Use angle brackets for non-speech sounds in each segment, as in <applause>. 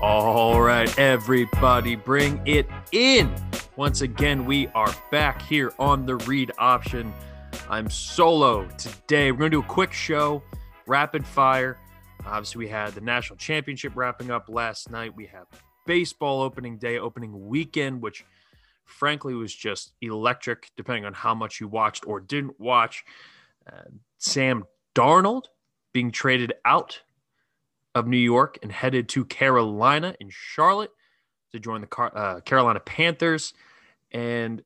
All right, everybody, bring it in. Once again, we are back here on the read option. I'm solo today. We're going to do a quick show, rapid fire. Obviously, we had the national championship wrapping up last night. We have baseball opening day, opening weekend, which frankly was just electric, depending on how much you watched or didn't watch. Uh, Sam Darnold being traded out of New York and headed to Carolina in Charlotte to join the Car- uh, Carolina Panthers. And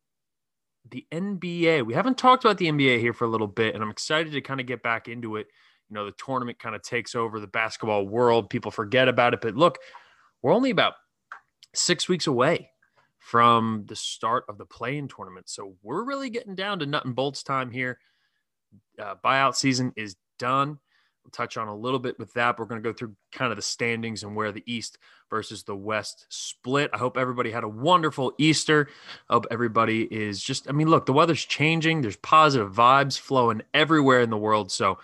the NBA, we haven't talked about the NBA here for a little bit, and I'm excited to kind of get back into it. You know, the tournament kind of takes over the basketball world. People forget about it. But look, we're only about six weeks away from the start of the play-in tournament. So we're really getting down to nut and bolts time here. Uh, buyout season is done. We'll touch on a little bit with that. We're going to go through kind of the standings and where the East versus the West split. I hope everybody had a wonderful Easter. I hope everybody is just, I mean, look, the weather's changing. There's positive vibes flowing everywhere in the world. So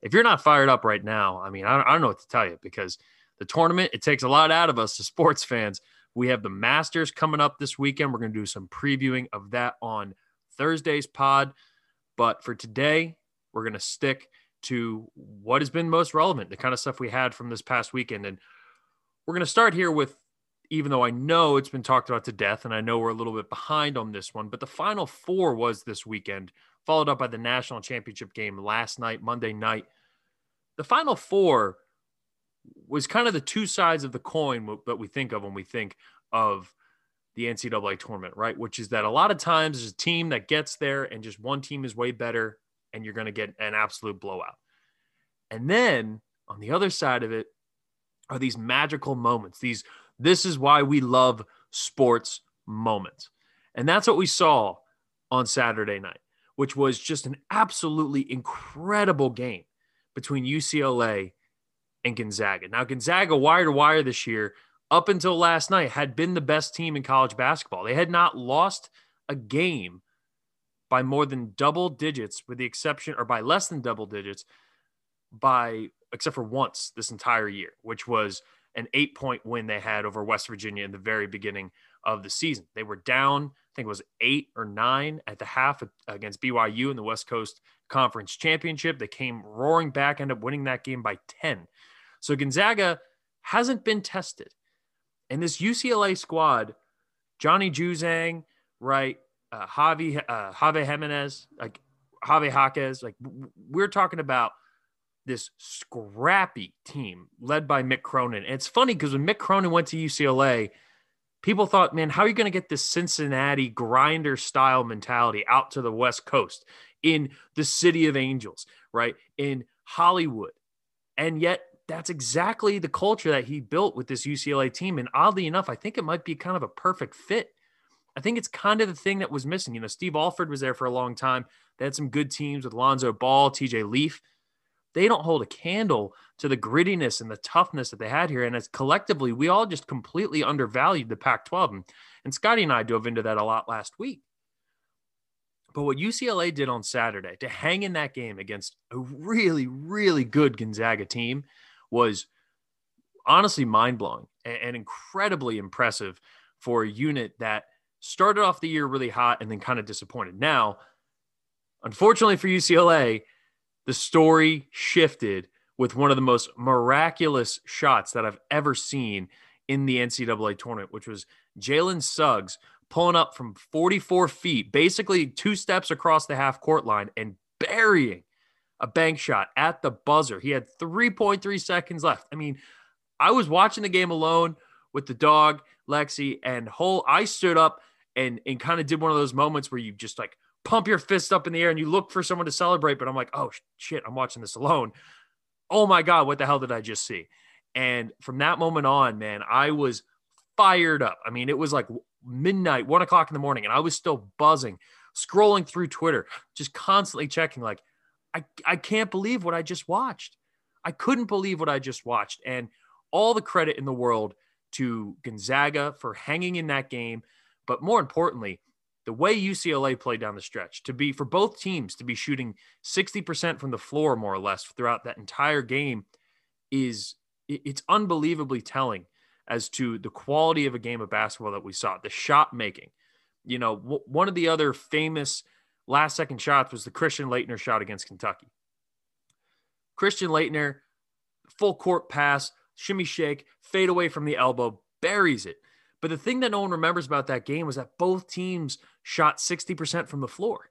if you're not fired up right now, I mean, I don't, I don't know what to tell you because the tournament, it takes a lot out of us as sports fans. We have the Masters coming up this weekend. We're going to do some previewing of that on Thursday's pod. But for today, we're going to stick to what has been most relevant, the kind of stuff we had from this past weekend. And we're going to start here with, even though I know it's been talked about to death, and I know we're a little bit behind on this one, but the final four was this weekend, followed up by the national championship game last night, Monday night. The final four was kind of the two sides of the coin that we think of when we think of the NCAA tournament, right? Which is that a lot of times there's a team that gets there and just one team is way better and you're going to get an absolute blowout. And then on the other side of it are these magical moments. These this is why we love sports moments. And that's what we saw on Saturday night, which was just an absolutely incredible game between UCLA and Gonzaga. Now, Gonzaga, wire to wire this year, up until last night, had been the best team in college basketball. They had not lost a game by more than double digits, with the exception, or by less than double digits, by except for once this entire year, which was an eight point win they had over West Virginia in the very beginning of the season. They were down, I think it was eight or nine at the half against BYU in the West Coast Conference Championship. They came roaring back, ended up winning that game by 10. So Gonzaga hasn't been tested. And this UCLA squad, Johnny Juzang, right? Uh, Javi, uh, Javi Jimenez, like Javi Jaquez, like we're talking about this scrappy team led by Mick Cronin. And it's funny because when Mick Cronin went to UCLA, people thought, man, how are you going to get this Cincinnati grinder style mentality out to the West Coast in the city of angels, right? In Hollywood. And yet that's exactly the culture that he built with this UCLA team. And oddly enough, I think it might be kind of a perfect fit. I think it's kind of the thing that was missing. You know, Steve Alford was there for a long time. They had some good teams with Lonzo Ball, TJ Leaf. They don't hold a candle to the grittiness and the toughness that they had here. And as collectively, we all just completely undervalued the Pac 12. And, and Scotty and I dove into that a lot last week. But what UCLA did on Saturday to hang in that game against a really, really good Gonzaga team was honestly mind blowing and, and incredibly impressive for a unit that started off the year really hot and then kind of disappointed. Now, unfortunately for UCLA, the story shifted with one of the most miraculous shots that I've ever seen in the NCAA tournament, which was Jalen Suggs pulling up from 44 feet, basically two steps across the half court line and burying a bank shot at the buzzer. He had 3.3 seconds left. I mean, I was watching the game alone with the dog, Lexi, and whole I stood up and and kind of did one of those moments where you just like pump your fist up in the air and you look for someone to celebrate, but I'm like, oh shit, I'm watching this alone. Oh my God, what the hell did I just see? And from that moment on, man, I was fired up. I mean, it was like midnight, one o'clock in the morning, and I was still buzzing, scrolling through Twitter, just constantly checking, like, I, I can't believe what I just watched. I couldn't believe what I just watched. And all the credit in the world to Gonzaga for hanging in that game. But more importantly, the way UCLA played down the stretch to be for both teams to be shooting 60% from the floor, more or less, throughout that entire game is it's unbelievably telling as to the quality of a game of basketball that we saw, the shot making. You know, w- one of the other famous last second shots was the Christian Laettner shot against Kentucky. Christian Laettner, full court pass, shimmy shake, fade away from the elbow, buries it. But the thing that no one remembers about that game was that both teams shot 60% from the floor.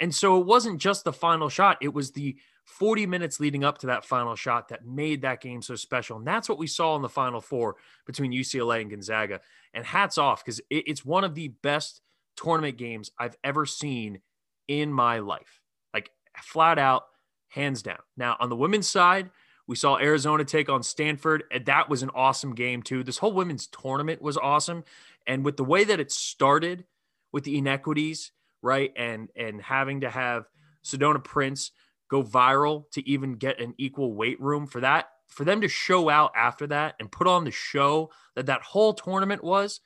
And so it wasn't just the final shot, it was the 40 minutes leading up to that final shot that made that game so special. And that's what we saw in the final four between UCLA and Gonzaga. And hats off because it's one of the best tournament games I've ever seen in my life. Like flat out, hands down. Now, on the women's side, we saw Arizona take on Stanford. And that was an awesome game, too. This whole women's tournament was awesome. And with the way that it started with the inequities, right? And and having to have Sedona Prince go viral to even get an equal weight room for that, for them to show out after that and put on the show that that whole tournament was,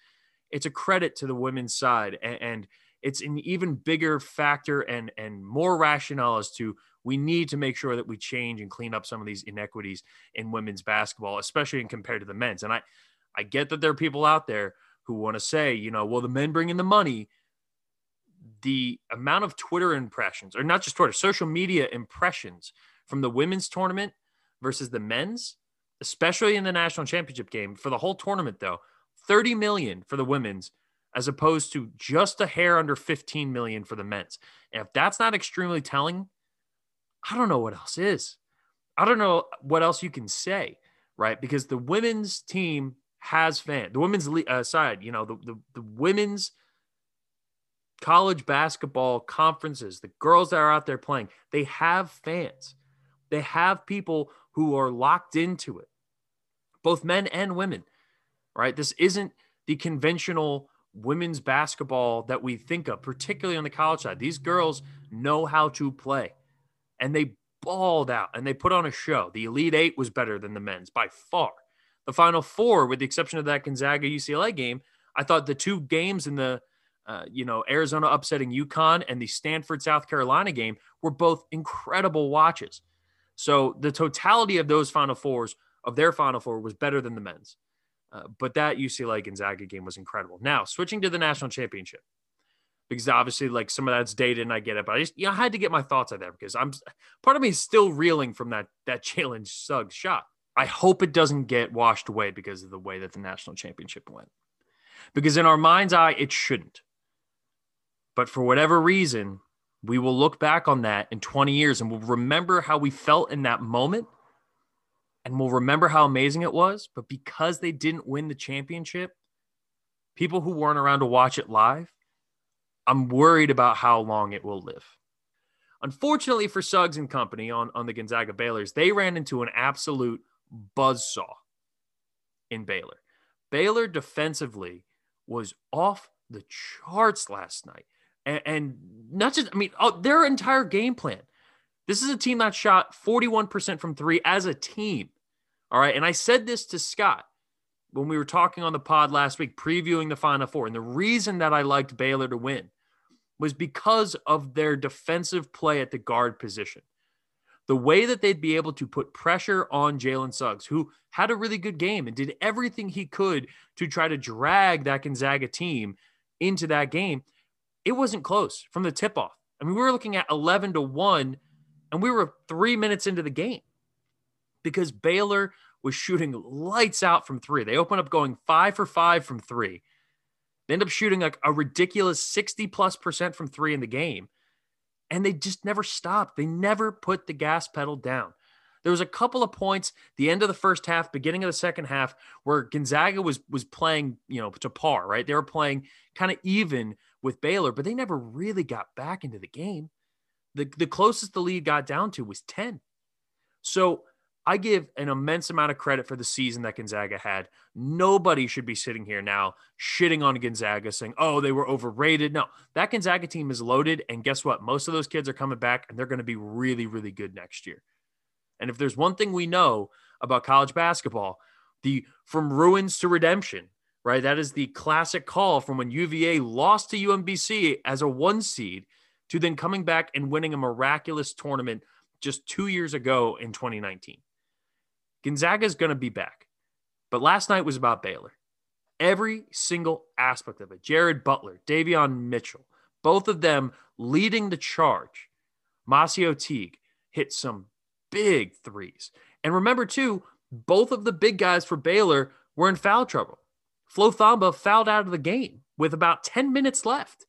it's a credit to the women's side. And, and it's an even bigger factor and and more rationale as to we need to make sure that we change and clean up some of these inequities in women's basketball, especially in compared to the men's. And I, I get that there are people out there who want to say, you know, well, the men bring in the money. The amount of Twitter impressions, or not just Twitter, social media impressions from the women's tournament versus the men's, especially in the national championship game for the whole tournament, though, 30 million for the women's as opposed to just a hair under 15 million for the men's. And if that's not extremely telling, I don't know what else is. I don't know what else you can say, right? Because the women's team has fans. The women's uh, side, you know, the, the, the women's college basketball conferences, the girls that are out there playing, they have fans. They have people who are locked into it, both men and women, right? This isn't the conventional women's basketball that we think of, particularly on the college side. These girls know how to play and they balled out and they put on a show. The Elite Eight was better than the men's by far. The Final Four, with the exception of that Gonzaga UCLA game, I thought the two games in the uh, you know Arizona upsetting UConn and the Stanford South Carolina game were both incredible watches. So the totality of those Final Fours of their Final Four was better than the men's. Uh, but that UCLA Gonzaga game was incredible. Now switching to the national championship because obviously like some of that's dated and I get it, but I just you know I had to get my thoughts out there because I'm part of me is still reeling from that that <laughs> Jalen Suggs shot. I hope it doesn't get washed away because of the way that the national championship went. Because in our mind's eye, it shouldn't. But for whatever reason, we will look back on that in 20 years and we'll remember how we felt in that moment and we'll remember how amazing it was. But because they didn't win the championship, people who weren't around to watch it live I'm worried about how long it will live. Unfortunately for Suggs and company on, on the Gonzaga Baylors, they ran into an absolute buzzsaw in Baylor. Baylor defensively was off the charts last night. And, and not just, I mean, oh, their entire game plan. This is a team that shot 41% from three as a team. All right. And I said this to Scott when we were talking on the pod last week, previewing the Final Four. And the reason that I liked Baylor to win was because of their defensive play at the guard position. The way that they'd be able to put pressure on Jalen Suggs, who had a really good game and did everything he could to try to drag that Gonzaga team into that game, it wasn't close from the tip off. I mean, we were looking at 11 to 1, and we were three minutes into the game because Baylor was shooting lights out from three. They opened up going five for five from three. They end up shooting like a ridiculous 60 plus percent from three in the game. And they just never stopped. They never put the gas pedal down. There was a couple of points, the end of the first half, beginning of the second half, where Gonzaga was was playing, you know, to par, right? They were playing kind of even with Baylor, but they never really got back into the game. The the closest the lead got down to was 10. So I give an immense amount of credit for the season that Gonzaga had. Nobody should be sitting here now shitting on Gonzaga saying, oh, they were overrated. No, that Gonzaga team is loaded. And guess what? Most of those kids are coming back and they're going to be really, really good next year. And if there's one thing we know about college basketball, the from ruins to redemption, right? That is the classic call from when UVA lost to UMBC as a one seed to then coming back and winning a miraculous tournament just two years ago in 2019. Gonzaga is going to be back. But last night was about Baylor. Every single aspect of it. Jared Butler, Davion Mitchell, both of them leading the charge. MaCio Teague hit some big threes. And remember, too, both of the big guys for Baylor were in foul trouble. Flo Thamba fouled out of the game with about 10 minutes left.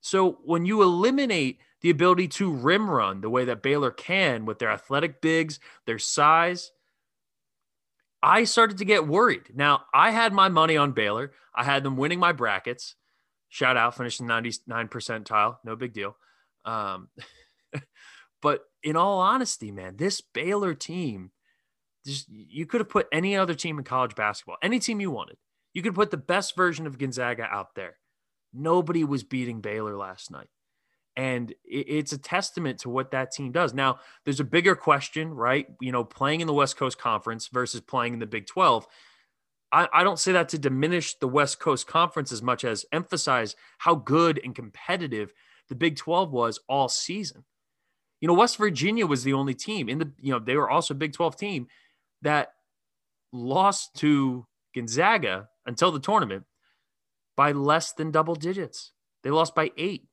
So when you eliminate the ability to rim run the way that Baylor can with their athletic bigs, their size, I started to get worried. Now, I had my money on Baylor. I had them winning my brackets. Shout out, finishing 99 percentile. No big deal. Um, <laughs> but in all honesty, man, this Baylor team, just you could have put any other team in college basketball, any team you wanted. You could put the best version of Gonzaga out there. Nobody was beating Baylor last night. And it's a testament to what that team does. Now, there's a bigger question, right? You know, playing in the West Coast Conference versus playing in the Big 12. I, I don't say that to diminish the West Coast Conference as much as emphasize how good and competitive the Big 12 was all season. You know, West Virginia was the only team in the, you know, they were also a Big 12 team that lost to Gonzaga until the tournament by less than double digits. They lost by eight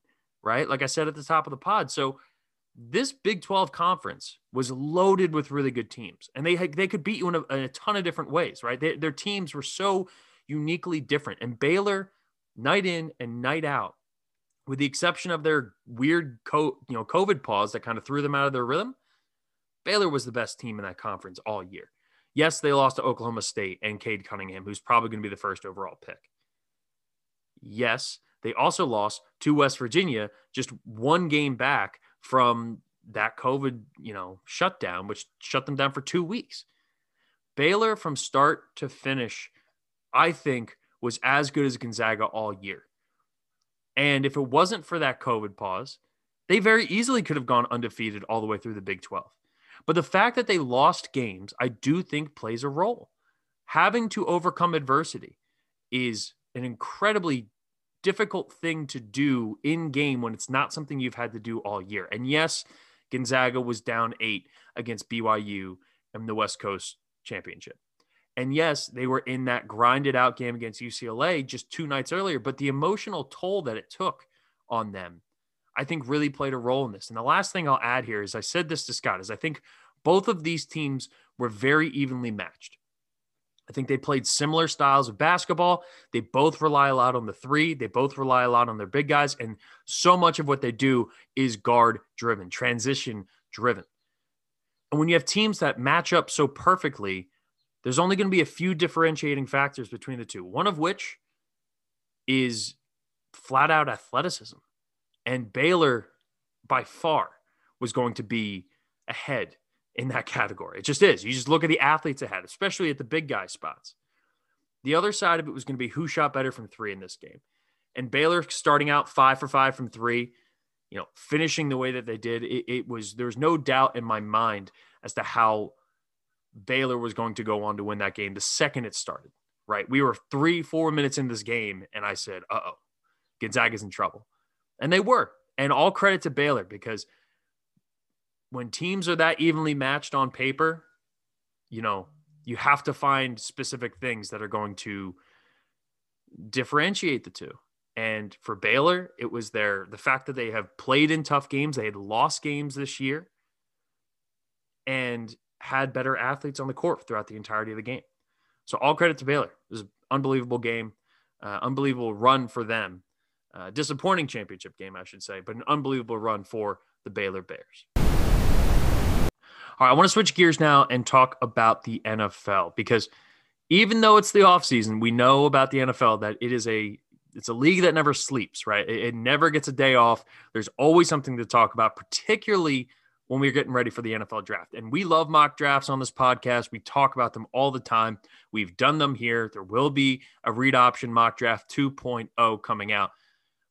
right? Like I said at the top of the pod. So this Big 12 conference was loaded with really good teams, and they they could beat you in a, in a ton of different ways, right? They, their teams were so uniquely different, and Baylor, night in and night out, with the exception of their weird co- you know COVID pause that kind of threw them out of their rhythm, Baylor was the best team in that conference all year. Yes, they lost to Oklahoma State and Cade Cunningham, who's probably going to be the first overall pick. Yes, they also lost to West Virginia, just one game back from that COVID, you know, shutdown, which shut them down for two weeks. Baylor from start to finish, I think, was as good as Gonzaga all year. And if it wasn't for that COVID pause, they very easily could have gone undefeated all the way through the Big 12. But the fact that they lost games, I do think plays a role. Having to overcome adversity is an incredibly difficult thing to do in game when it's not something you've had to do all year. And yes, Gonzaga was down eight against BYU in the West Coast Championship. And yes, they were in that grinded out game against UCLA just two nights earlier, but the emotional toll that it took on them, I think really played a role in this. And the last thing I'll add here is I said this to Scott is I think both of these teams were very evenly matched. I think they played similar styles of basketball. They both rely a lot on the three. They both rely a lot on their big guys. And so much of what they do is guard driven, transition driven. And when you have teams that match up so perfectly, there's only going to be a few differentiating factors between the two, one of which is flat out athleticism. And Baylor, by far, was going to be ahead in that category. It just is. You just look at the athletes ahead, especially at the big guy spots. The other side of it was going to be who shot better from three in this game. And Baylor starting out five for five from three, you know, finishing the way that they did, it, it was there was no doubt in my mind as to how Baylor was going to go on to win that game the second it started. Right. We were three, four minutes in this game, and I said, uh oh, Gonzaga's in trouble. And they were. And all credit to Baylor because – when teams are that evenly matched on paper, you know, you have to find specific things that are going to differentiate the two. And for Baylor, it was their the fact that they have played in tough games, they had lost games this year and had better athletes on the court throughout the entirety of the game. So all credit to Baylor. It was an unbelievable game, uh, unbelievable run for them. Uh, disappointing championship game, I should say, but an unbelievable run for the Baylor Bears. All right, I want to switch gears now and talk about the NFL because even though it's the offseason, we know about the NFL that it is a it's a league that never sleeps, right? It, it never gets a day off. There's always something to talk about, particularly when we're getting ready for the NFL draft. And we love mock drafts on this podcast. We talk about them all the time. We've done them here. There will be a read option mock draft 2.0 coming out.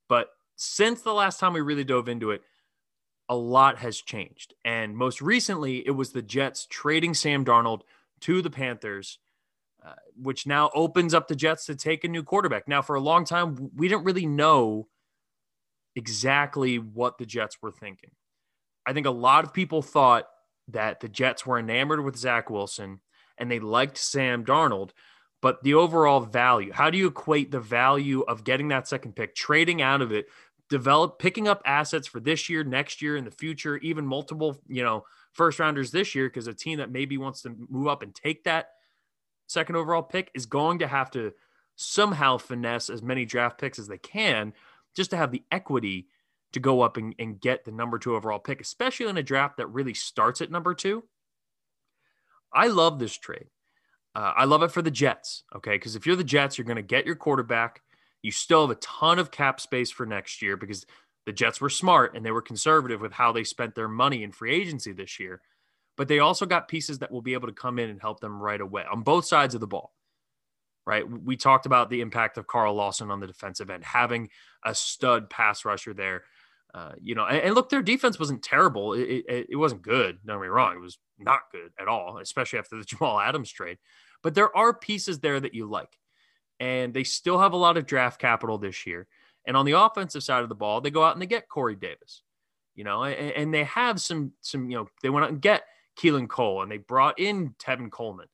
But since the last time we really dove into it, a lot has changed. And most recently, it was the Jets trading Sam Darnold to the Panthers uh, which now opens up the Jets to take a new quarterback. Now, for a long time, we didn't really know exactly what the Jets were thinking. I think a lot of people thought that the Jets were enamored with Zach Wilson and they liked Sam Darnold, but the overall value, how do you equate the value of getting that second pick, trading out of it, develop picking up assets for this year, next year, in the future, even multiple, you know, first rounders this year, because a team that maybe wants to move up and take that second overall pick is going to have to somehow finesse as many draft picks as they can just to have the equity to go up and, and get the number two overall pick, especially in a draft that really starts at number two. I love this trade. Uh, I love it for the Jets. Okay. Because if you're the Jets, you're going to get your quarterback. You still have a ton of cap space for next year because the Jets were smart and they were conservative with how they spent their money in free agency this year. But they also got pieces that will be able to come in and help them right away on both sides of the ball right? We talked about the impact of Carl Lawson on the defensive end, having a stud pass rusher there. Uh, you know, and, and, look, their defense wasn't terrible. It, it, it, wasn't good. Don't get me wrong. It was not good at all, especially after the <laughs> Jamal Adams trade. But there are pieces there that you like. And they still have a lot of draft capital this year. And on the offensive side of the ball, they go out and they get Corey Davis, you know, and, and they have some, some, you know, they went out and get Keelan Cole and they brought in Tevin Coleman.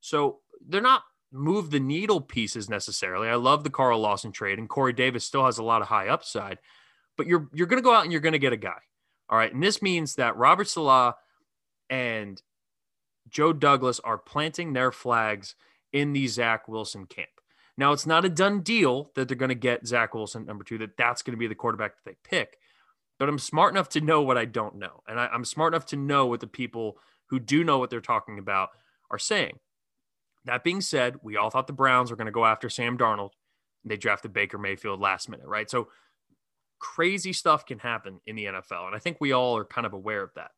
So they're not move the needle pieces necessarily. I love the Carl Lawson trade, and Corey Davis still has a lot of high upside, but you're you're going to go out and you're going to get a guy. All right, and this means that Robert Saleh and Joe Douglas are planting their flags in the Zach Wilson camp. Now, it's not a done deal that they're going to get Zach Wilson number two, that that's going to be the quarterback that they pick. But I'm smart enough to know what I don't know. And I, I'm smart enough to know what the people who do know what they're talking about are saying. That being said, we all thought the Browns were going to go after Sam Darnold. They drafted Baker Mayfield last minute, right? So crazy stuff can happen in the NFL. And I think we all are kind of aware of that.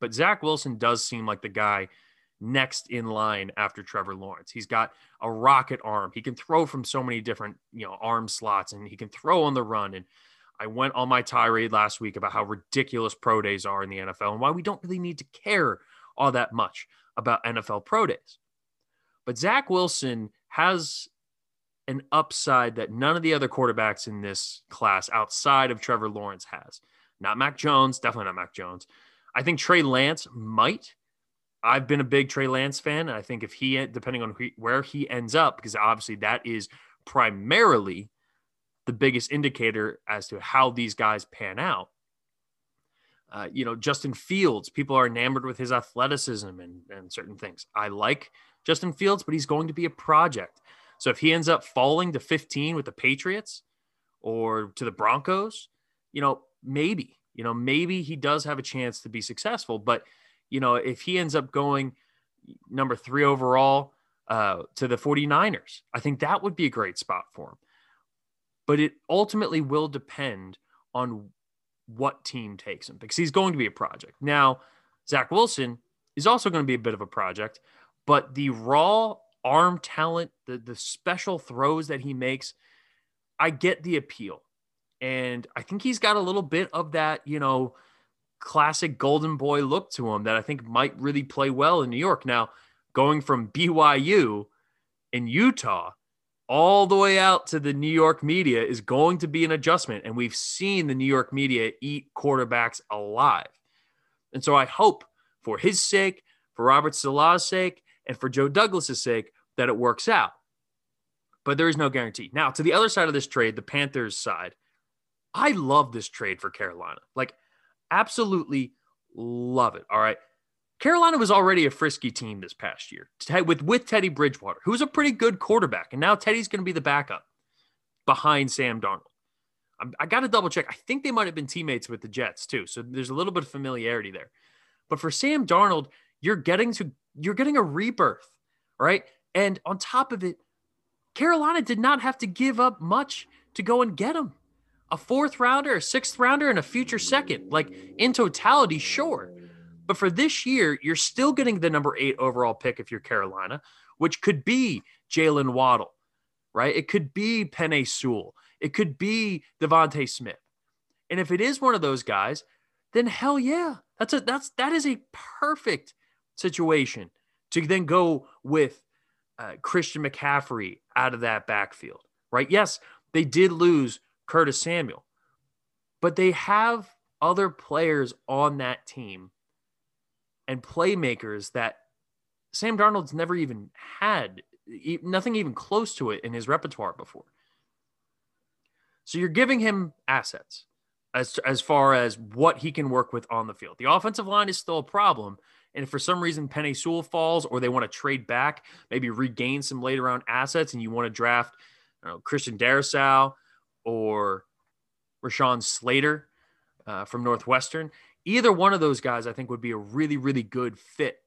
But Zach Wilson does seem like the guy next in line after Trevor Lawrence. He's got a rocket arm. He can throw from so many different, you know, arm slots and he can throw on the run. And I went on my tirade last week about how ridiculous pro days are in the NFL and why we don't really need to care all that much about NFL pro days. But Zach Wilson has an upside that none of the other quarterbacks in this class outside of Trevor Lawrence has. Not Mac Jones, definitely not Mac Jones. I think Trey Lance might. I've been a big Trey Lance fan. And I think if he, depending on where he ends up, because obviously that is primarily the biggest indicator as to how these guys pan out. Uh, you know, Justin Fields, people are enamored with his athleticism and, and certain things. I like Justin Fields, but he's going to be a project. So if he ends up falling to 15 with the Patriots or to the Broncos, you know, maybe, you know, maybe he does have a chance to be successful. But, you know, if he ends up going number three overall uh, to the 49ers, I think that would be a great spot for him. But it ultimately will depend on what team takes him because he's going to be a project. Now, Zach Wilson is also going to be a bit of a project, but the raw arm talent, the the special throws that he makes, I get the appeal. And I think he's got a little bit of that, you know, classic golden boy look to him that I think might really play well in New York. Now, going from BYU in Utah all the way out to the New York media is going to be an adjustment. And we've seen the New York media eat quarterbacks alive. And so I hope for his sake, for Robert Saleh's sake, and for Joe Douglas's sake that it works out. But there is no guarantee. Now, to the other side of this trade, the Panthers side, I love this trade for Carolina. Like, absolutely love it. All right. Carolina was already a frisky team this past year with, with Teddy Bridgewater, who's a pretty good quarterback. And now Teddy's going to be the backup behind Sam Darnold. I got to double check. I think they might have been teammates with the Jets too. So there's a little bit of familiarity there. But for Sam Darnold, you're getting to you're getting a rebirth, right? And on top of it, Carolina did not have to give up much to go and get him. A fourth rounder, a sixth rounder, and a future second. Like in totality, sure. But for this year, you're still getting the number eight overall pick if you're Carolina, which could be Jaylen Waddle, right? It could be Penei Sewell. It could be DeVonta Smith. And if it is one of those guys, then hell yeah. That's a that's that is a perfect situation to then go with uh, Christian McCaffrey out of that backfield, right? Yes, they did lose Curtis Samuel, but they have other players on that team and playmakers that Sam Darnold's never even had, nothing even close to it in his repertoire before. So you're giving him assets as as far as what he can work with on the field. The offensive line is still a problem, and if for some reason Penei Sewell falls, or they want to trade back, maybe regain some later round assets, and you want to draft know, Christian Darrisaw or Rashawn Slater uh, from Northwestern, either one of those guys I think would be a really really good fit.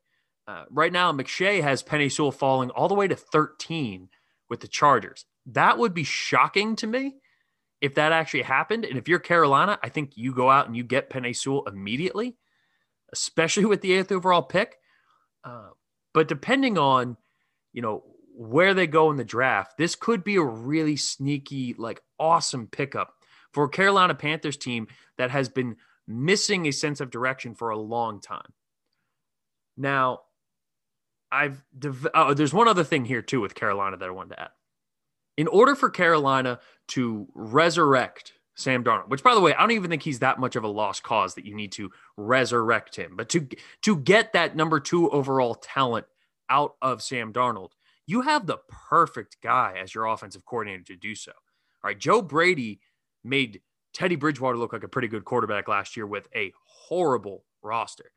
Uh, right now, McShay has Penei Sewell falling all the way to 13 with the Chargers. That would be shocking to me if that actually happened. And if you're Carolina, I think you go out and you get Penei Sewell immediately especially with the eighth overall pick. Uh, but depending on, you know, where they go in the draft, this could be a really sneaky, like awesome pickup for Carolina Panthers team that has been missing a sense of direction for a long time. Now, I've oh, there's one other thing here too with Carolina that I wanted to add. In order for Carolina to resurrect Sam Darnold, which by the way, I don't even think he's that much of a lost cause that you need to resurrect him. But to to get that number 2 overall talent out of Sam Darnold, you have the perfect guy as your offensive coordinator to do so. All right, Joe Brady made Teddy Bridgewater look like a pretty good quarterback last year with a horrible roster.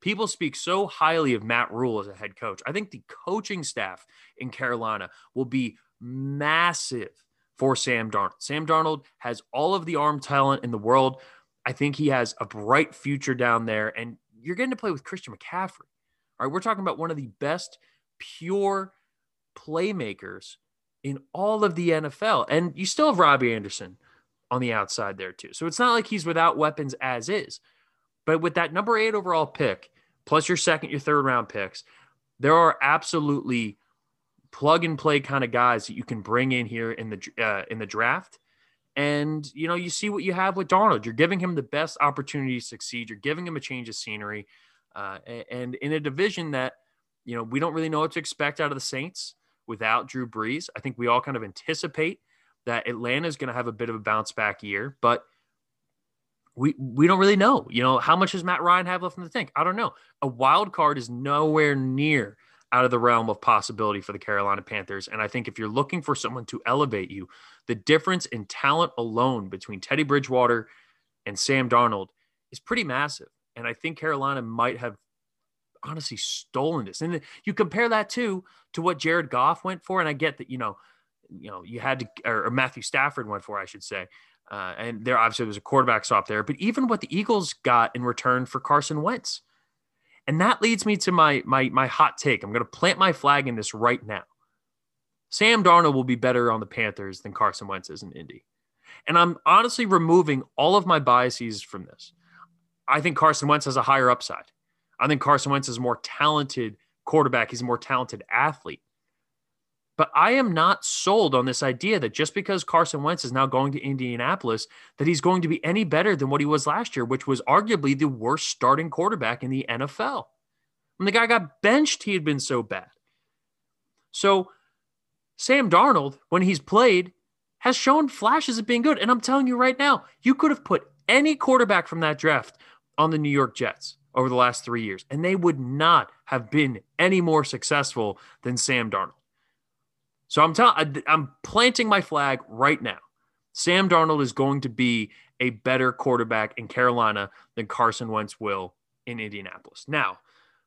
People speak so highly of Matt Rhule as a head coach. I think the coaching staff in Carolina will be massive for Sam Darnold. Sam Darnold has all of the arm talent in the world. I think he has a bright future down there, and you're getting to play with Christian McCaffrey. All right, we're talking about one of the best pure playmakers in all of the NFL, and you still have Robbie Anderson on the outside there too. So it's not like he's without weapons as is. But with that number eight overall pick, plus your second, your third round picks, there are absolutely plug and play kind of guys that you can bring in here in the uh, in the draft. And you know, you see what you have with Darnold. You're giving him the best opportunity to succeed. You're giving him a change of scenery, uh, and in a division that you know we don't really know what to expect out of the Saints without Drew Brees. I think we all kind of anticipate that Atlanta is going to have a bit of a bounce back year, but we we don't really know. You know, how much does Matt Ryan have left in the tank? I don't know. A wild card is nowhere near out of the realm of possibility for the Carolina Panthers. And I think if you're looking for someone to elevate you, the difference in talent alone between Teddy Bridgewater and Sam Darnold is pretty massive. And I think Carolina might have honestly stolen this. And you compare that too to what Jared Goff went for, and I get that you know, you know, you had to or Matthew Stafford went for, I should say. Uh, and there obviously was a quarterback swap there, but even what the Eagles got in return for Carson Wentz, and that leads me to my my my hot take. I'm going to plant my flag in this right now. Sam Darnold will be better on the Panthers than Carson Wentz is in Indy. And I'm honestly removing all of my biases from this. I think Carson Wentz has a higher upside. I think Carson Wentz is a more talented quarterback. He's a more talented athlete. But I am not sold on this idea that just because Carson Wentz is now going to Indianapolis, that he's going to be any better than what he was last year, which was arguably the worst starting quarterback in the NFL. When the guy got benched, he had been so bad. So Sam Darnold, when he's played, has shown flashes of being good. And I'm telling you right now, you could have put any quarterback from that draft on the New York Jets over the last three years, and they would not have been any more successful than Sam Darnold. So I'm telling I'm planting my flag right now. Sam Darnold is going to be a better quarterback in Carolina than Carson Wentz will in Indianapolis. Now,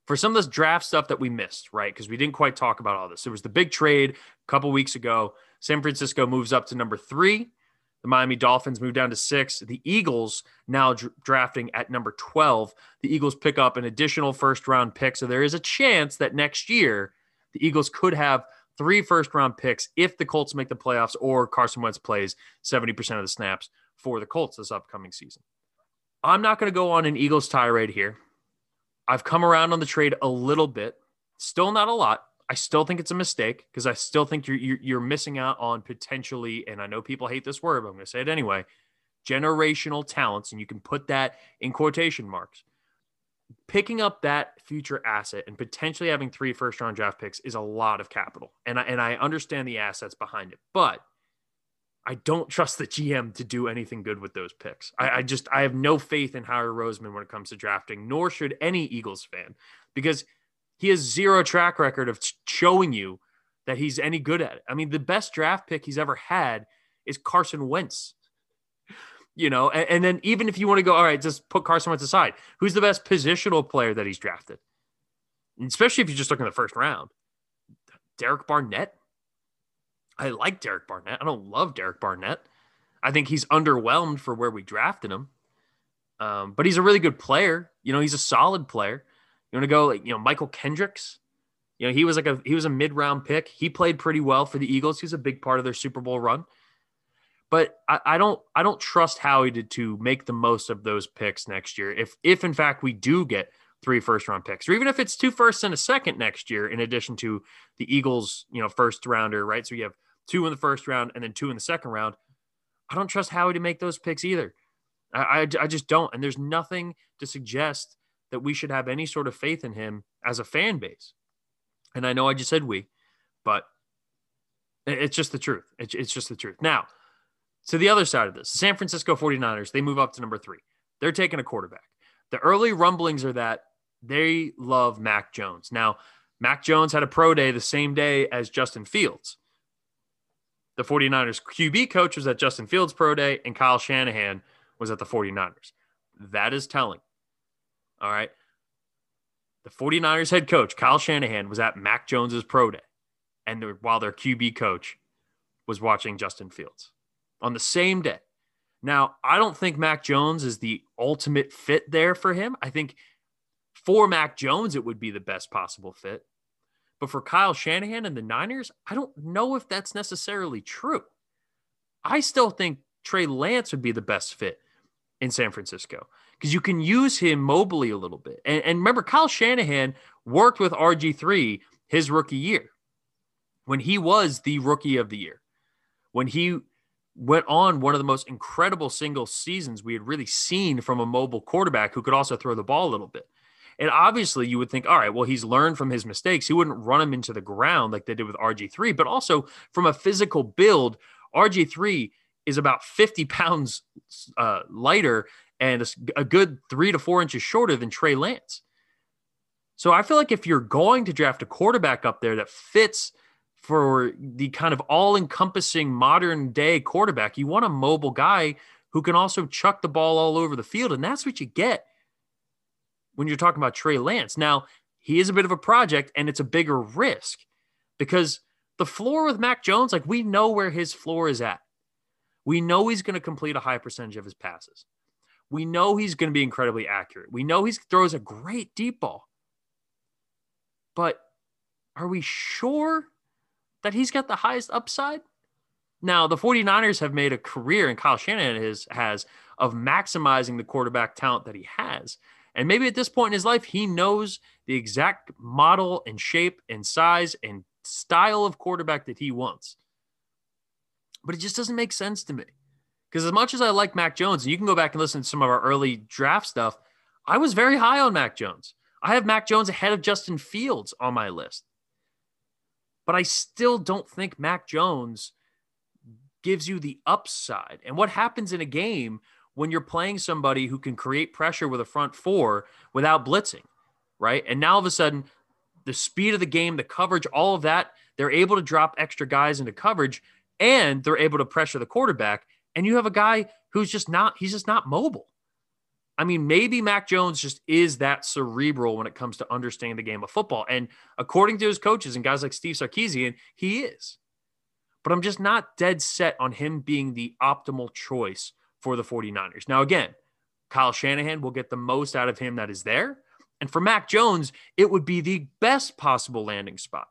for some of this draft stuff that we missed, right? Because we didn't quite talk about all this. There was the big trade a couple weeks ago. San Francisco moves up to number three. The Miami Dolphins move down to six. The Eagles now dr- drafting at number 12. The Eagles pick up an additional first round pick. So there is a chance that next year the Eagles could have three first round picks if the Colts make the playoffs or Carson Wentz plays 70% of the snaps for the Colts this upcoming season. I'm not going to go on an Eagles tirade here. I've come around on the trade a little bit, still not a lot. I still think it's a mistake because I still think you're, you're, you're missing out on potentially, and I know people hate this word, but I'm going to say it anyway, generational talents, and you can put that in quotation marks. picking up that future asset and potentially having three first round draft picks is a lot of capital. And I, and I understand the assets behind it, but I don't trust the GM to do anything good with those picks. I, I just, I have no faith in Howard Roseman when it comes to drafting, nor should any Eagles fan, because he has zero track record of showing you that he's any good at it. I mean, the best draft pick he's ever had is Carson Wentz you know, and, and, then even if you want to go, all right, just put Carson Wentz aside, who's the best positional player that he's drafted? And especially if you just look in the first round. Derek Barnett. I like Derek Barnett. I don't love Derek Barnett. I think he's underwhelmed for where we drafted him. Um, but he's a really good player. You know, he's a solid player. You want to go like, you know, Mychal Kendricks. You know, he was like a he was a mid-round pick. He played pretty well for the Eagles. He's a big part of their Super Bowl run. But I, I don't I don't trust Howie to, to make the most of those picks next year. If if in fact we do get three first round picks, or even if it's two firsts and a second next year, in addition to the Eagles, you know, first rounder, right? So you have two in the first round and then two in the second round. I don't trust Howie to make those picks either. I, I, I just don't. And there's nothing to suggest that we should have any sort of faith in him as a fan base. And I know I just said we, but it's just the truth. It's, just the truth. Now, to the other side of this, the San Francisco 49ers, they move up to number three. They're taking a quarterback. The early rumblings are that they love Mac Jones. Now, Mac Jones had a pro day the same day as Justin Fields. The 49ers QB coach was at Justin Fields' pro day, and Kyle Shanahan was at the 49ers. That is telling. All right. The 49ers head coach, Kyle Shanahan, was at Mac Jones's pro day. And while their QB coach was watching Justin Fields on the same day. Now, I don't think Mac Jones is the ultimate fit there for him. I think for Mac Jones, it would be the best possible fit. But for Kyle Shanahan and the Niners, I don't know if that's necessarily true. I still think Trey Lance would be the best fit in San Francisco because you can use him mobily a little bit. And, and remember, Kyle Shanahan worked with RG3 his rookie year when he was the rookie of the year, when he went on one of the most incredible single seasons we had really seen from a mobile quarterback who could also throw the ball a little bit. And obviously, you would think, all right, well, he's learned from his mistakes. He wouldn't run him into the ground like they did with RG3, but also from a physical build, RG3 is about 50 pounds uh, lighter and a, a good three to four inches shorter than Trey Lance. So I feel like if you're going to draft a quarterback up there that fits for the kind of all encompassing modern day quarterback. You want a mobile guy who can also chuck the ball all over the field. And that's what you get when you're talking about Trey Lance. Now, he is a bit of a project and it's a bigger risk because the floor with Mac Jones, like we know where his floor is at. We know he's going to complete a high percentage of his passes. We know he's going to be incredibly accurate. We know he throws a great deep ball. But are we sure that he's got the highest upside? Now, the 49ers have made a career, and Kyle Shanahan is, has, of maximizing the quarterback talent that he has. And maybe at this point in his life, he knows the exact model and shape and size and style of quarterback that he wants. But it just doesn't make sense to me. Because as much as I like Mac Jones, and you can go back and listen to some of our early draft stuff, I was very high on Mac Jones. I have Mac Jones ahead of Justin Fields on my list but I still don't think Mac Jones gives you the upside. And what happens in a game when you're playing somebody who can create pressure with a front four without blitzing, right? And now all of a sudden, the speed of the game, the coverage, all of that, they're able to drop extra guys into coverage and they're able to pressure the quarterback. And you have a guy who's just not, he's just not mobile. I mean, maybe Mac Jones just is that cerebral when it comes to understanding the game of football. And according to his coaches and guys like Steve Sarkisian, he is. But I'm just not dead set on him being the optimal choice for the 49ers. Now, again, Kyle Shanahan will get the most out of him that is there. And for Mac Jones, it would be the best possible landing spot.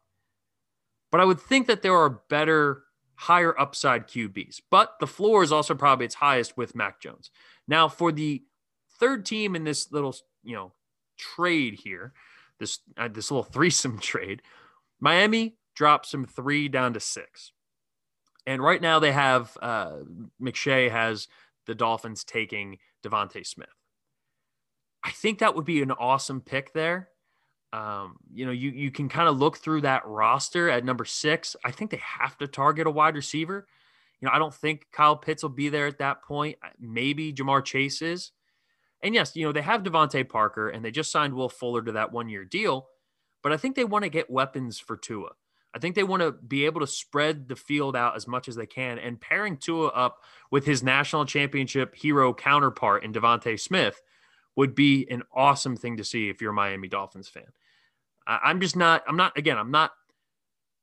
But I would think that there are better, higher upside QBs. But the floor is also probably its highest with Mac Jones. Now, for the third team in this little, you know, trade here, this uh, this little <laughs> threesome trade, Miami drops from three down to six, and right now they have uh, McShay has the Dolphins taking DeVonta Smith. I think that would be an awesome pick there. Um, you know, you you can kind of look through that roster at number six. I think they have to target a wide receiver. You know, I don't think Kyle Pitts will be there at that point. Maybe Ja'Marr Chase is. And yes, you know, they have DeVante Parker and they just signed Will Fuller to that one year deal. But I think they want to get weapons for Tua. I think they want to be able to spread the field out as much as they can. And pairing Tua up with his national championship hero counterpart in DeVonta Smith would be an awesome thing to see if you're a Miami Dolphins fan. I'm just not, I'm not, again, I'm not,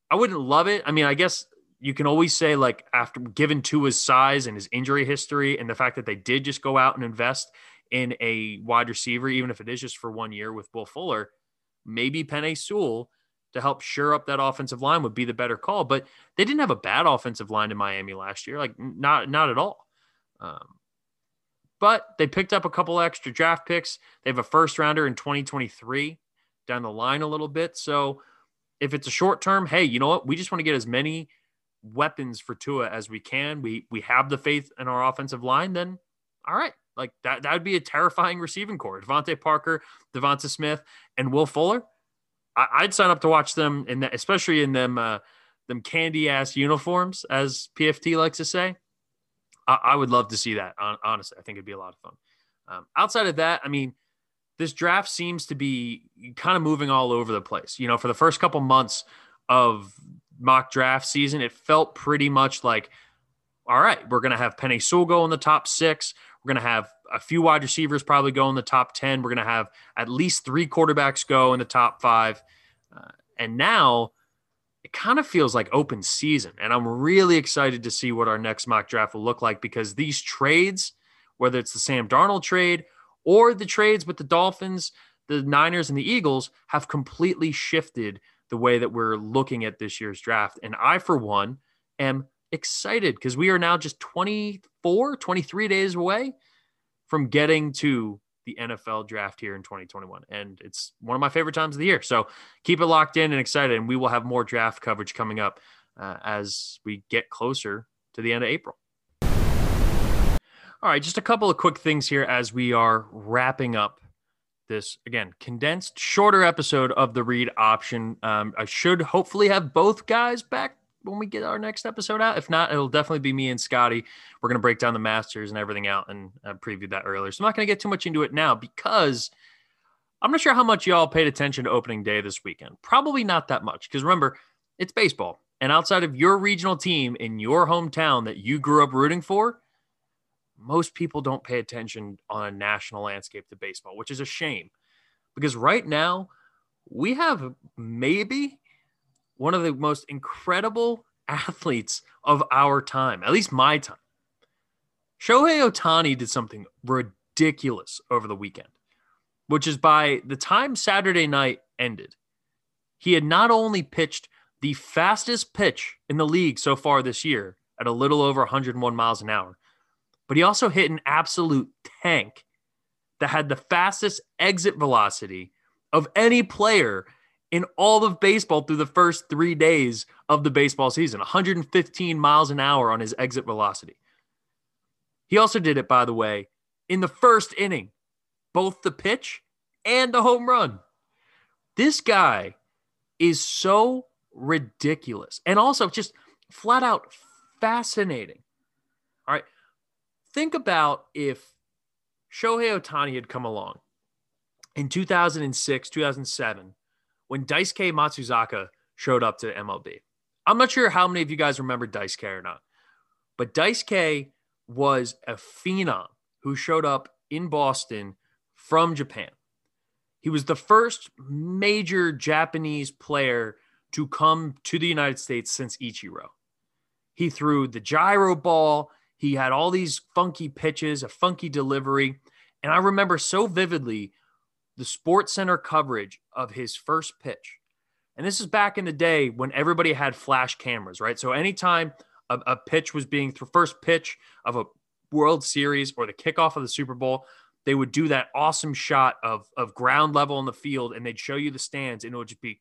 I wouldn't love it. I mean, I guess you can always say, like, after given to his size and his injury history and the fact that they did just go out and invest in a wide receiver, even if it is just for one year with Will Fuller, maybe Penei Sewell to help shore up that offensive line would be the better call. But they didn't have a bad offensive line in Miami last year, like not not at all. Um, but they picked up a couple extra draft picks. They have a first rounder in 2023 down the line a little bit. So if it's a short term, hey, you know what? We just want to get as many weapons for Tua as we can. We we have the faith in our offensive line. Then all right, like that that would be a terrifying receiving core. DeVante Parker, DeVonta Smith, and Will Fuller. I, would sign up to watch them in that, especially in them uh, them candy ass uniforms, as PFT likes to say. I, I, would love to see that. Honestly, I think it'd be a lot of fun. Um, outside of that, I mean, this draft seems to be kind of moving all over the place. You know, for the first couple months of mock draft season, it felt pretty much like, all right, we're going to have Penei Sewell go in the top six. We're going to have a few wide receivers probably go in the top 10. We're going to have at least three quarterbacks go in the top five. Uh, and now it kind of feels like open season. And I'm really excited to see what our next mock draft will look like because these trades, whether it's the Sam Darnold trade or the trades with the Dolphins, the Niners, and the Eagles, have completely shifted the way that we're looking at this year's draft. And I, for one, am excited because we are now just 24, 23 days away from getting to the NFL draft here in 2021. And it's one of my favorite times of the year. So keep it locked in and excited. And we will have more draft coverage coming up uh, as we get closer to the end of April. All right, just a couple of quick things here as we are wrapping up this again condensed shorter episode of the read option um, i should hopefully have both guys back when we get our next episode out. If not, it'll definitely be me and Scotty. We're to break down the Masters and everything out and uh, preview that earlier. So I'm not to get too much into it now because I'm not sure how much y'all paid attention to opening day this weekend. Probably not that much because remember, it's baseball. And outside of your regional team in your hometown that you grew up rooting for, most people don't pay attention on a national landscape to baseball, which is a shame because right now we have maybe one of the most incredible <laughs> athletes of our time, at least my time. Shohei Ohtani did something ridiculous over the weekend, which is by the time Saturday night ended, he had not only pitched the fastest pitch in the league so far this year at a little over 101 miles an hour, but he also hit an absolute tank that had the fastest exit velocity of any player in all of baseball through the first three days of the baseball season 115 miles an hour on his exit velocity. He also did it, by the way, in the first inning, both the pitch and the home run. This guy is so ridiculous and also just flat out fascinating. Think about if Shohei Ohtani had come along in 2006, 2007 when Dice Daisuke Matsuzaka showed up to MLB. I'm not sure how many of you guys remember Dice Daisuke or not, but Dice Daisuke was a phenom who showed up in Boston from Japan. He was the first major Japanese player to come to the United States since Ichiro. He threw the gyro ball. He had all these funky pitches, a funky delivery. And I remember so vividly the Sports Center coverage of his first pitch. And this is back in the day when everybody had flash cameras, right? So anytime a, a pitch was being the first pitch of a World Series or the kickoff of the Super Bowl, they would do that awesome shot of, of ground level in the field and they'd show you the stands and it would just be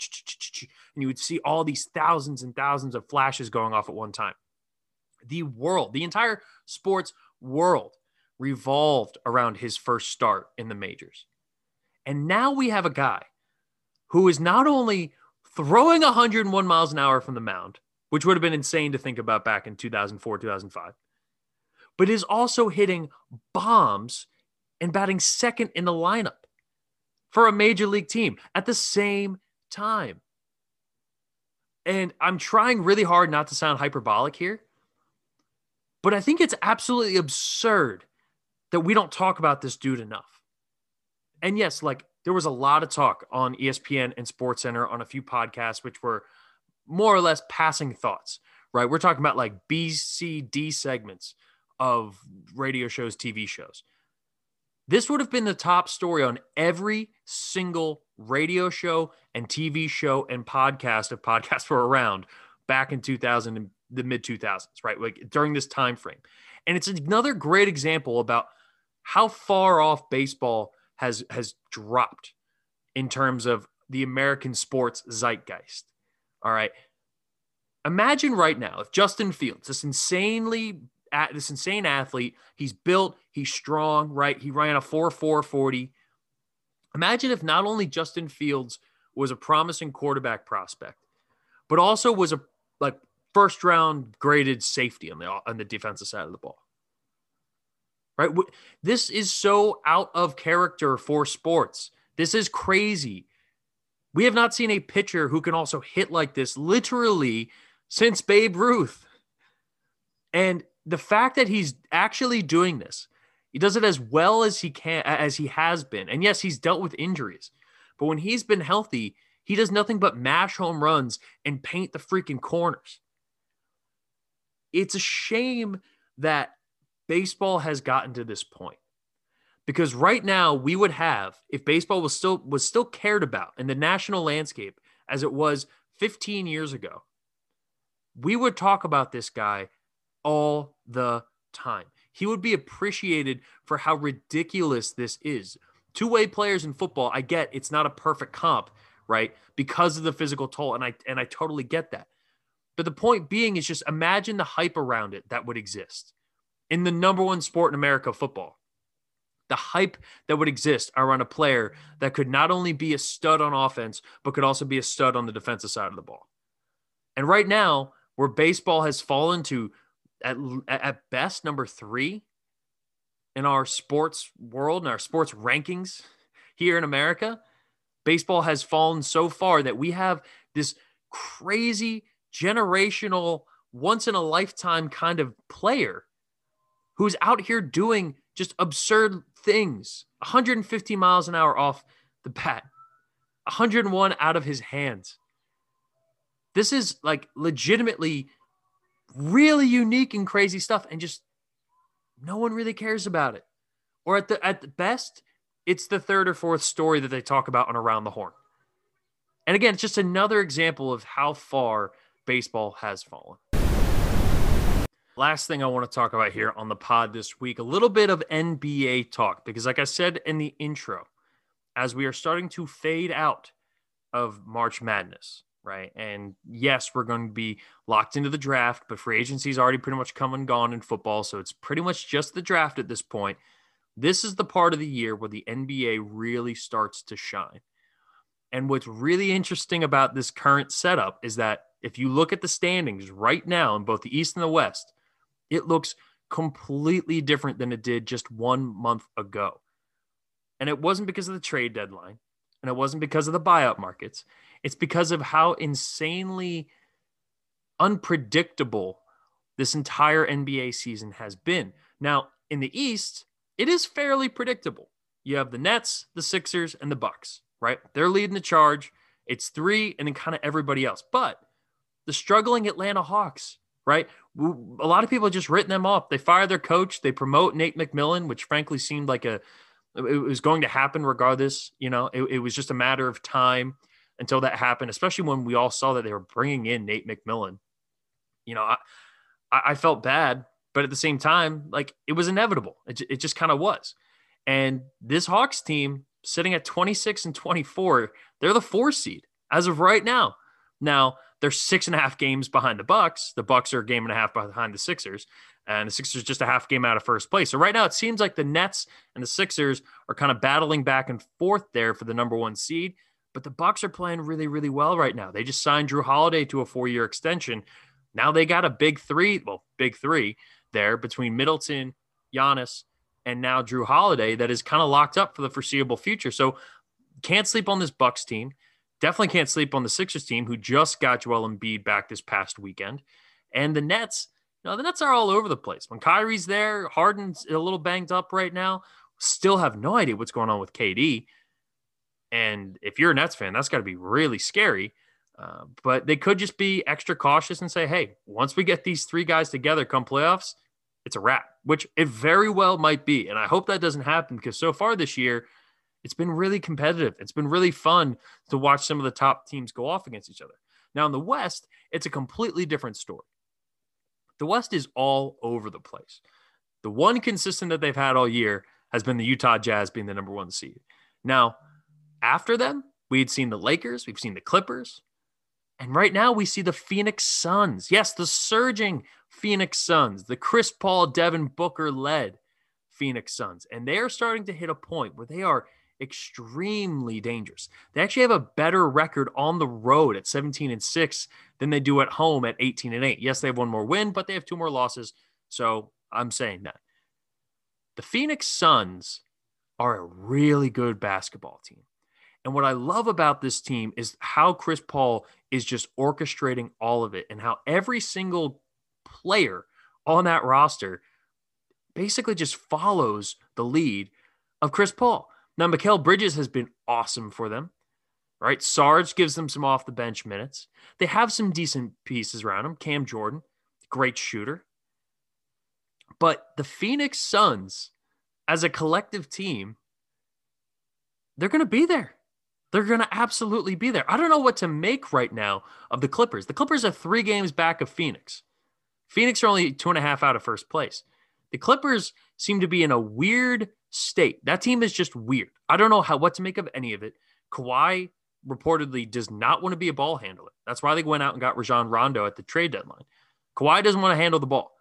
and you would see all these thousands and thousands of flashes going off at one time. The world, the entire sports world revolved around his first start in the majors. And now we have a guy who is not only throwing 101 miles an hour from the mound, which would have been insane to think about back in 2004, 2005, but is also hitting bombs and batting second in the lineup for a major league team at the same time. And I'm trying really hard not to sound hyperbolic here, but I think it's absolutely absurd that we don't talk about this dude enough. And yes, like there was a lot of talk on ESPN and Sports Center on a few podcasts, which were more or less passing thoughts, right? We're talking about like B, C, D segments of radio shows, TV shows. This would have been the top story on every single radio show and TV show and podcast if podcasts <laughs> were around back in 2000 the mid 2000s, right? Like during this time frame. And it's another great example about how far off baseball has has dropped in terms of the American sports zeitgeist. All right. Imagine right now if Justin Fields, this insanely this insane athlete, he's built, he's strong, right? He ran a 4-4-40. Imagine if not only Justin Fields was a promising quarterback prospect, but also was a like first round graded safety on the on the defensive side of the ball right? This is so out of character for sports. This is crazy. We have not seen a pitcher who can also hit like this literally since Babe Ruth. And the fact that he's actually doing this, he does it as well as he can as he has been. And yes, he's dealt with injuries. But when he's been healthy, he does nothing but mash home runs and paint the freaking corners. It's a shame that baseball has gotten to this point. Because right now we would have if baseball was still was still cared about in the national landscape as it was 15 years ago we would talk about this guy all the time. He would be appreciated for how ridiculous this is. Two-way players in football i get it's not a perfect comp right because of the physical toll and i and i totally get that but the point being is just imagine the hype around it that would exist in the number one sport in America, football. The hype that would exist around a player that could not only be a stud on offense, but could also be a stud on the defensive side of the ball. And right now, where baseball has fallen to at, at best number three in our sports world and our sports rankings here in America, baseball has fallen so far that we have this crazy generational, once in a lifetime kind of player who's out here doing just absurd things 150 miles an hour off the bat, 101 out of his hands. This is like legitimately really unique and crazy stuff, and just no one really cares about it. Or at the at the best, it's the third or fourth story that they talk about on Around the Horn. And again, it's just another example of how far baseball has fallen. Last thing I want to talk about here on the pod this week a little bit of NBA talk, because, like I said in the intro, as we are starting to fade out of March Madness, right? And yes, we're going to be locked into the draft, but free agency is already pretty much come and gone in football. So it's pretty much just the draft at this point. This is the part of the year where the NBA really starts to shine. And what's really interesting about this current setup is that if you look at the standings right now in both the East and the West, it looks completely different than it did just one month ago. And it wasn't because of the trade deadline and it wasn't because of the buyout markets. It's because of how insanely unpredictable this entire NBA season has been. Now, in the East, it is fairly predictable. You have the Nets, the Sixers, and the Bucks, right? They're leading the charge. It's three and then kind of everybody else. But the struggling Atlanta Hawks, right? A lot of people just written them off. They fire their coach. They promote Nate McMillan, which frankly seemed like a it was going to happen regardless. You know, it, it was just a matter of time until that happened. Especially when we all saw that they were bringing in Nate McMillan. You know, I I felt bad, but at the same time, like it was inevitable. It, it just kind of was. And this Hawks team sitting at 26 and 24, they're the four seed as of right now. Now, they're six and a half games behind the Bucks. The Bucks are a game and a half behind the Sixers, and the Sixers just a half game out of first place. So right now it seems like the Nets and the Sixers are kind of battling back and forth there for the number one seed. But the Bucks are playing really, really well right now. They just signed Jrue Holiday to a four-year extension. Now they got a big three, well, big three there between Middleton, Giannis, and now Jrue Holiday that is kind of locked up for the foreseeable future. So can't sleep on this Bucks team. Definitely can't sleep on the Sixers team who just got Joel Embiid back this past weekend. And the Nets, you know, the Nets are all over the place. When Kyrie's there, Harden's a little banged up right now. Still have no idea what's going on with KD. And if you're a Nets fan, that's got to be really scary. Uh, but they could just be extra cautious and say, hey, once we get these three guys together come playoffs, it's a wrap, which it very well might be. And I hope that doesn't happen because so far this year, it's been really competitive. It's been really fun to watch some of the top teams go off against each other. Now, in the West, it's a completely different story. The West is all over the place. The one consistent that they've had all year has been the Utah Jazz being the number one seed. Now, after them, we had seen the Lakers, we've seen the Clippers, and right now we see the Phoenix Suns. Yes, the surging Phoenix Suns, the Chris Paul, Devin Booker led Phoenix Suns. And they are starting to hit a point where they are extremely dangerous. They actually have a better record on the road at 17 and 6 than they do at home at 18 and 8. Yes, they have one more win, but they have two more losses. So I'm saying that. The Phoenix Suns are a really good basketball team. And what I love about this team is how Chris Paul is just orchestrating all of it and how every single player on that roster basically just follows the lead of Chris Paul. Now, Mikal Bridges has been awesome for them, right? Sarge gives them some off the bench minutes. They have some decent pieces around him. Cam Jordan, great shooter. But the Phoenix Suns, as a collective team, they're going to be there. They're going to absolutely be there. I don't know what to make right now of the Clippers. The Clippers are three games back of Phoenix. Phoenix are only two and a half out of first place. The Clippers seem to be in a weird state. That team is just weird. I don't know how what to make of any of it. Kawhi reportedly does not want to be a ball handler. That's why they went out and got Rajon Rondo at the trade deadline. Kawhi doesn't want to handle the ball.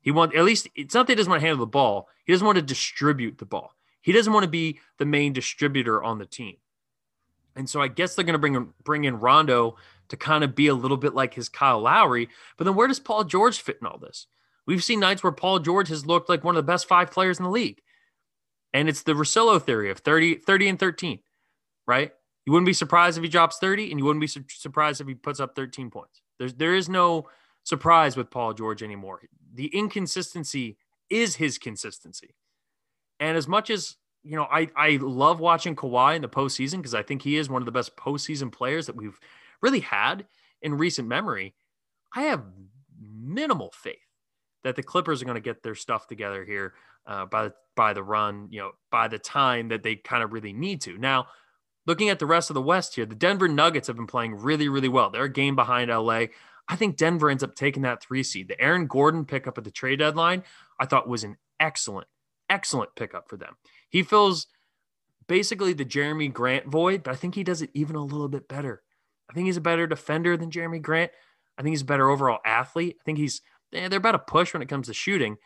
He wants at least it's not that he doesn't want to handle the ball. He doesn't want to distribute the ball. He doesn't want to be the main distributor on the team. And so I guess they're going to bring bring in Rondo to kind of be a little bit like his Kyle Lowry. But then where does Paul George fit in all this? We've seen nights where Paul George has looked like one of the best five players in the league. And it's the Russillo theory of 30, 30 and 13, right? You wouldn't be surprised if he drops 30, and you wouldn't be su- surprised if he puts up 13 points. There's there is no surprise with Paul George anymore. The inconsistency is his consistency. And as much as you know, I I love watching Kawhi in the postseason because I think he is one of the best postseason players that we've really had in recent memory. I have minimal faith that the Clippers are going to get their stuff together here uh, by by the run, you know, by the time that they kind of really need to. Now, looking at the rest of the West here, the Denver Nuggets have been playing really, really well. They're a game behind LA. I think Denver ends up taking that three seed. The Aaron Gordon pickup at the trade deadline, I thought was an excellent, excellent pickup for them. He fills basically the Jerami Grant void, but I think he does it even a little bit better. I think he's a better defender than Jerami Grant. I think he's a better overall athlete. I think he's eh, they're about a push when it comes to shooting.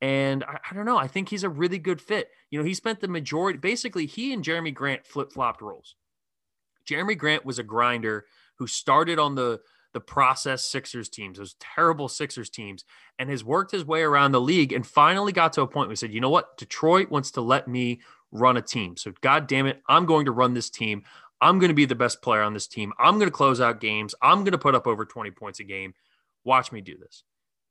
And I, I, don't know. I think he's a really good fit. You know, he spent the majority, basically, he and Jerami Grant flip flopped roles. Jerami Grant was a grinder who started on the the process Sixers teams, those terrible Sixers teams, and has worked his way around the league and finally got to a point where he said, you know what? Detroit wants to let me run a team. So, God damn it, I'm going to run this team. I'm going to be the best player on this team. I'm going to close out games. I'm going to put up over 20 points a game. Watch me do this.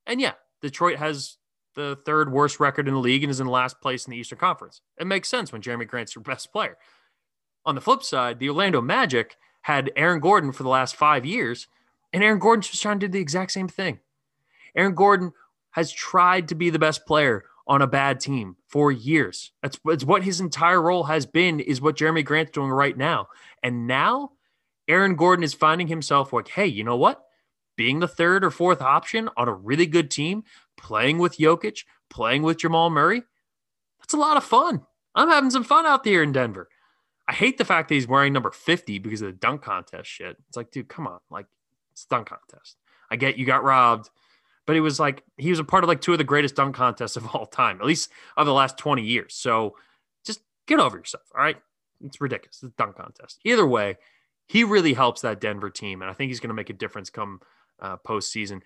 And yeah, Detroit has the third worst record in the league and is in last place in the Eastern Conference. It makes sense when Jerami Grant's your <laughs> best player. On the flip side, the Orlando Magic had Aaron Gordon for the last five years and Aaron Gordon's just trying to do the exact same thing. Aaron Gordon has tried to be the best player on a bad team for years. That's, that's what his entire role has been, is what Jerami Grant's doing right now. And now Aaron Gordon is finding himself like, hey, you know what? Being the third or fourth option on a really good team, playing with Jokic, playing with Jamal Murray, that's a lot of fun. I'm having some fun out there in Denver. I hate the fact that he's wearing number 50 because of the dunk contest shit. It's like, dude, come on. Like, Dunk contest. I get you got robbed, but it was like he was a part of like two of the greatest dunk contests of all time, at least of the last 20 years. So just get over yourself. All right. It's ridiculous. It's a dunk contest. Either way, he really helps that Denver team. And I think he's going to make a difference come uh, postseason.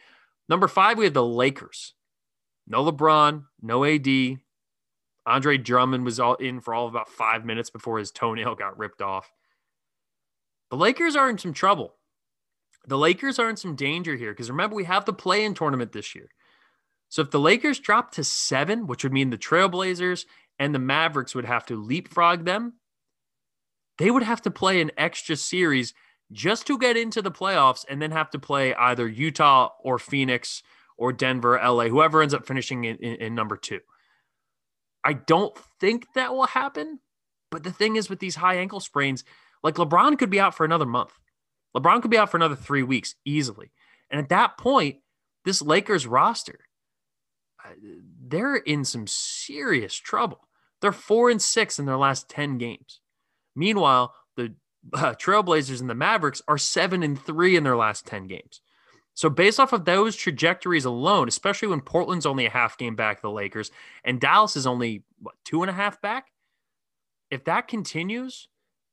Number five, we have the Lakers. No LeBron, no AD. Andre Drummond was all in for all about five minutes before his toenail got ripped off. The Lakers are in some trouble. The Lakers are in some danger here because remember, we have the play in tournament this year. So if the Lakers drop to seven, which would mean the Trailblazers and the Mavericks would have to leapfrog them, they would have to play an extra series just to get into the playoffs and then have to play either Utah or Phoenix or Denver, LA, whoever ends up finishing in, in, in number two. I don't think that will happen. But the thing is, with these high ankle sprains, like LeBron could be out for another month. LeBron could be out for another three weeks easily. And at that point, this Lakers roster, uh, they're in some serious trouble. They're four and six in their last 10 games. Meanwhile, the <laughs> uh, Trailblazers and the Mavericks are seven and three in their last 10 games. So, based off of those trajectories alone, especially when Portland's only a half game back, the Lakers, and Dallas is only what, two and a half back, if that continues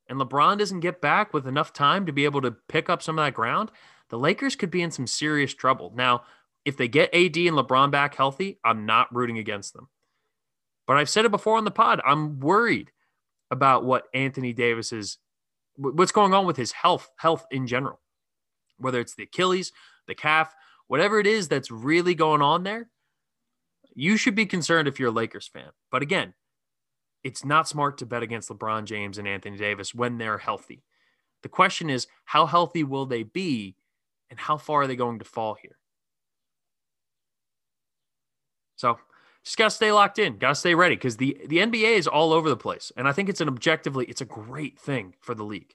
and LeBron doesn't get back with enough time to be able to pick up some of that ground, the Lakers could be in some serious trouble. Now, if they get AD and LeBron back healthy, I'm not rooting against them. But I've said it before on the pod, I'm worried about what Anthony Davis is, what's going on with his health, health in general, whether it's the Achilles, the calf, whatever it is that's really going on there. You should be concerned if you're a Lakers fan. But again, it's not smart to bet against LeBron James and Anthony Davis when they're healthy. The question is, how healthy will they be and how far are they going to fall here? So just got to stay locked in, got to stay ready because the, the NBA is all over the place. And I think it's an objectively, it's a great thing for the league.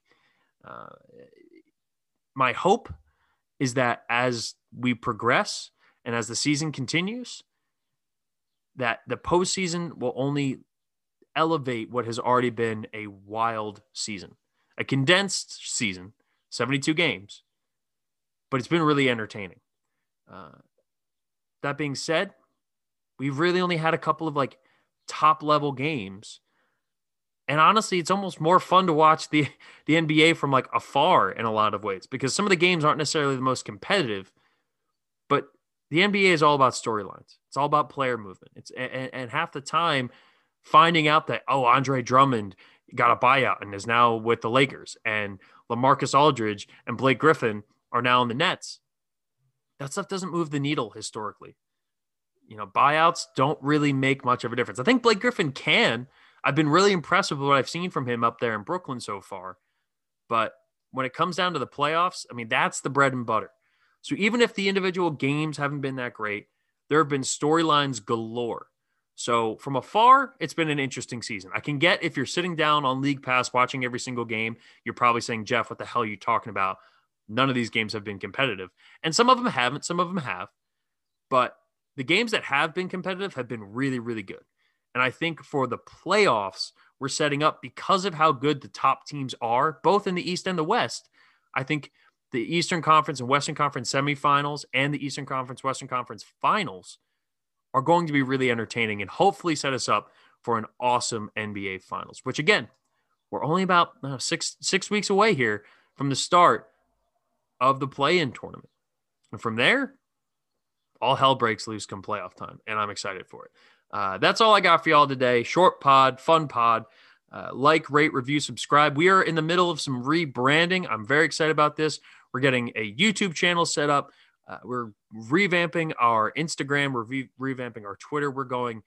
Uh, my hope is that as we progress and as the season continues, that the postseason will only elevate what has already been a wild season, a condensed season, 72 games, but it's been really entertaining. Uh, that being said, we've really only had a couple of like top level games. And honestly, it's almost more fun to watch the, <laughs> the NBA from like afar in a lot of ways because some of the games aren't necessarily the most competitive, but the NBA is all about storylines. It's all about player movement. It's and, and half the time finding out that oh Andre Drummond got a buyout and is now with the Lakers and LaMarcus Aldridge and Blake Griffin are now in the Nets. That stuff doesn't move the needle historically. You know, buyouts don't really make much of a difference. I think Blake Griffin can. I've been really impressed with what I've seen from him up there in Brooklyn so far. But when it comes down to the playoffs, I mean, that's the bread and butter. So even if the individual games haven't been that great, there have been storylines galore. So from afar, it's been an interesting season. I can get if you're sitting down on League Pass watching every single game, you're probably saying, Jeff, what the hell are you talking about? None of these games have been competitive. And some of them haven't, some of them have. But the games that have been competitive have been really, really good. And I think for the playoffs, we're setting up because of how good the top teams are, both in the East and the West. I think the Eastern Conference and Western Conference semifinals and the Eastern Conference, Western Conference finals are going to be really entertaining and hopefully set us up for an awesome NBA Finals. Which again, we're only about uh, six six weeks away here from the start of the play-in tournament, and from there, all hell breaks loose come playoff time, and I'm excited for it. Uh, that's all I got for y'all today. Short pod, fun pod. Uh, like, rate, review, subscribe. We are in the middle of some rebranding. I'm very excited about this. We're getting a YouTube channel set up. Uh, we're revamping our Instagram, we're re- revamping our Twitter. We're going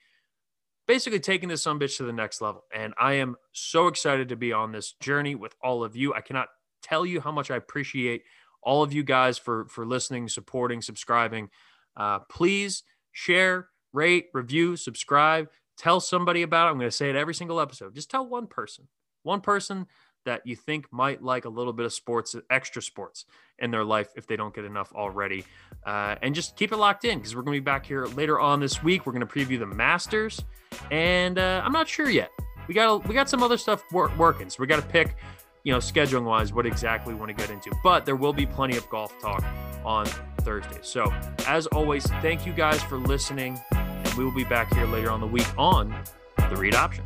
basically taking this bitch to the next level. And I am so excited to be on this journey with all of you. I cannot tell you how much I appreciate all of you guys for for listening, supporting, subscribing. Uh, please share, rate, review, subscribe. Tell somebody about it. I'm going to say it every single episode. Just tell one person, one person that you think might like a little bit of sports, extra sports in their life if they don't get enough already. Uh, and just keep it locked in because we're going to be back here later on this week. We're going to preview the Masters, and uh, I'm not sure yet. We got we got some other stuff wor- working, so we got to pick, you know, scheduling wise, what exactly we want to get into. But there will be plenty of golf talk on Thursday. So, as always, thank you guys for listening, and we will be back here later on the week on the Read Option.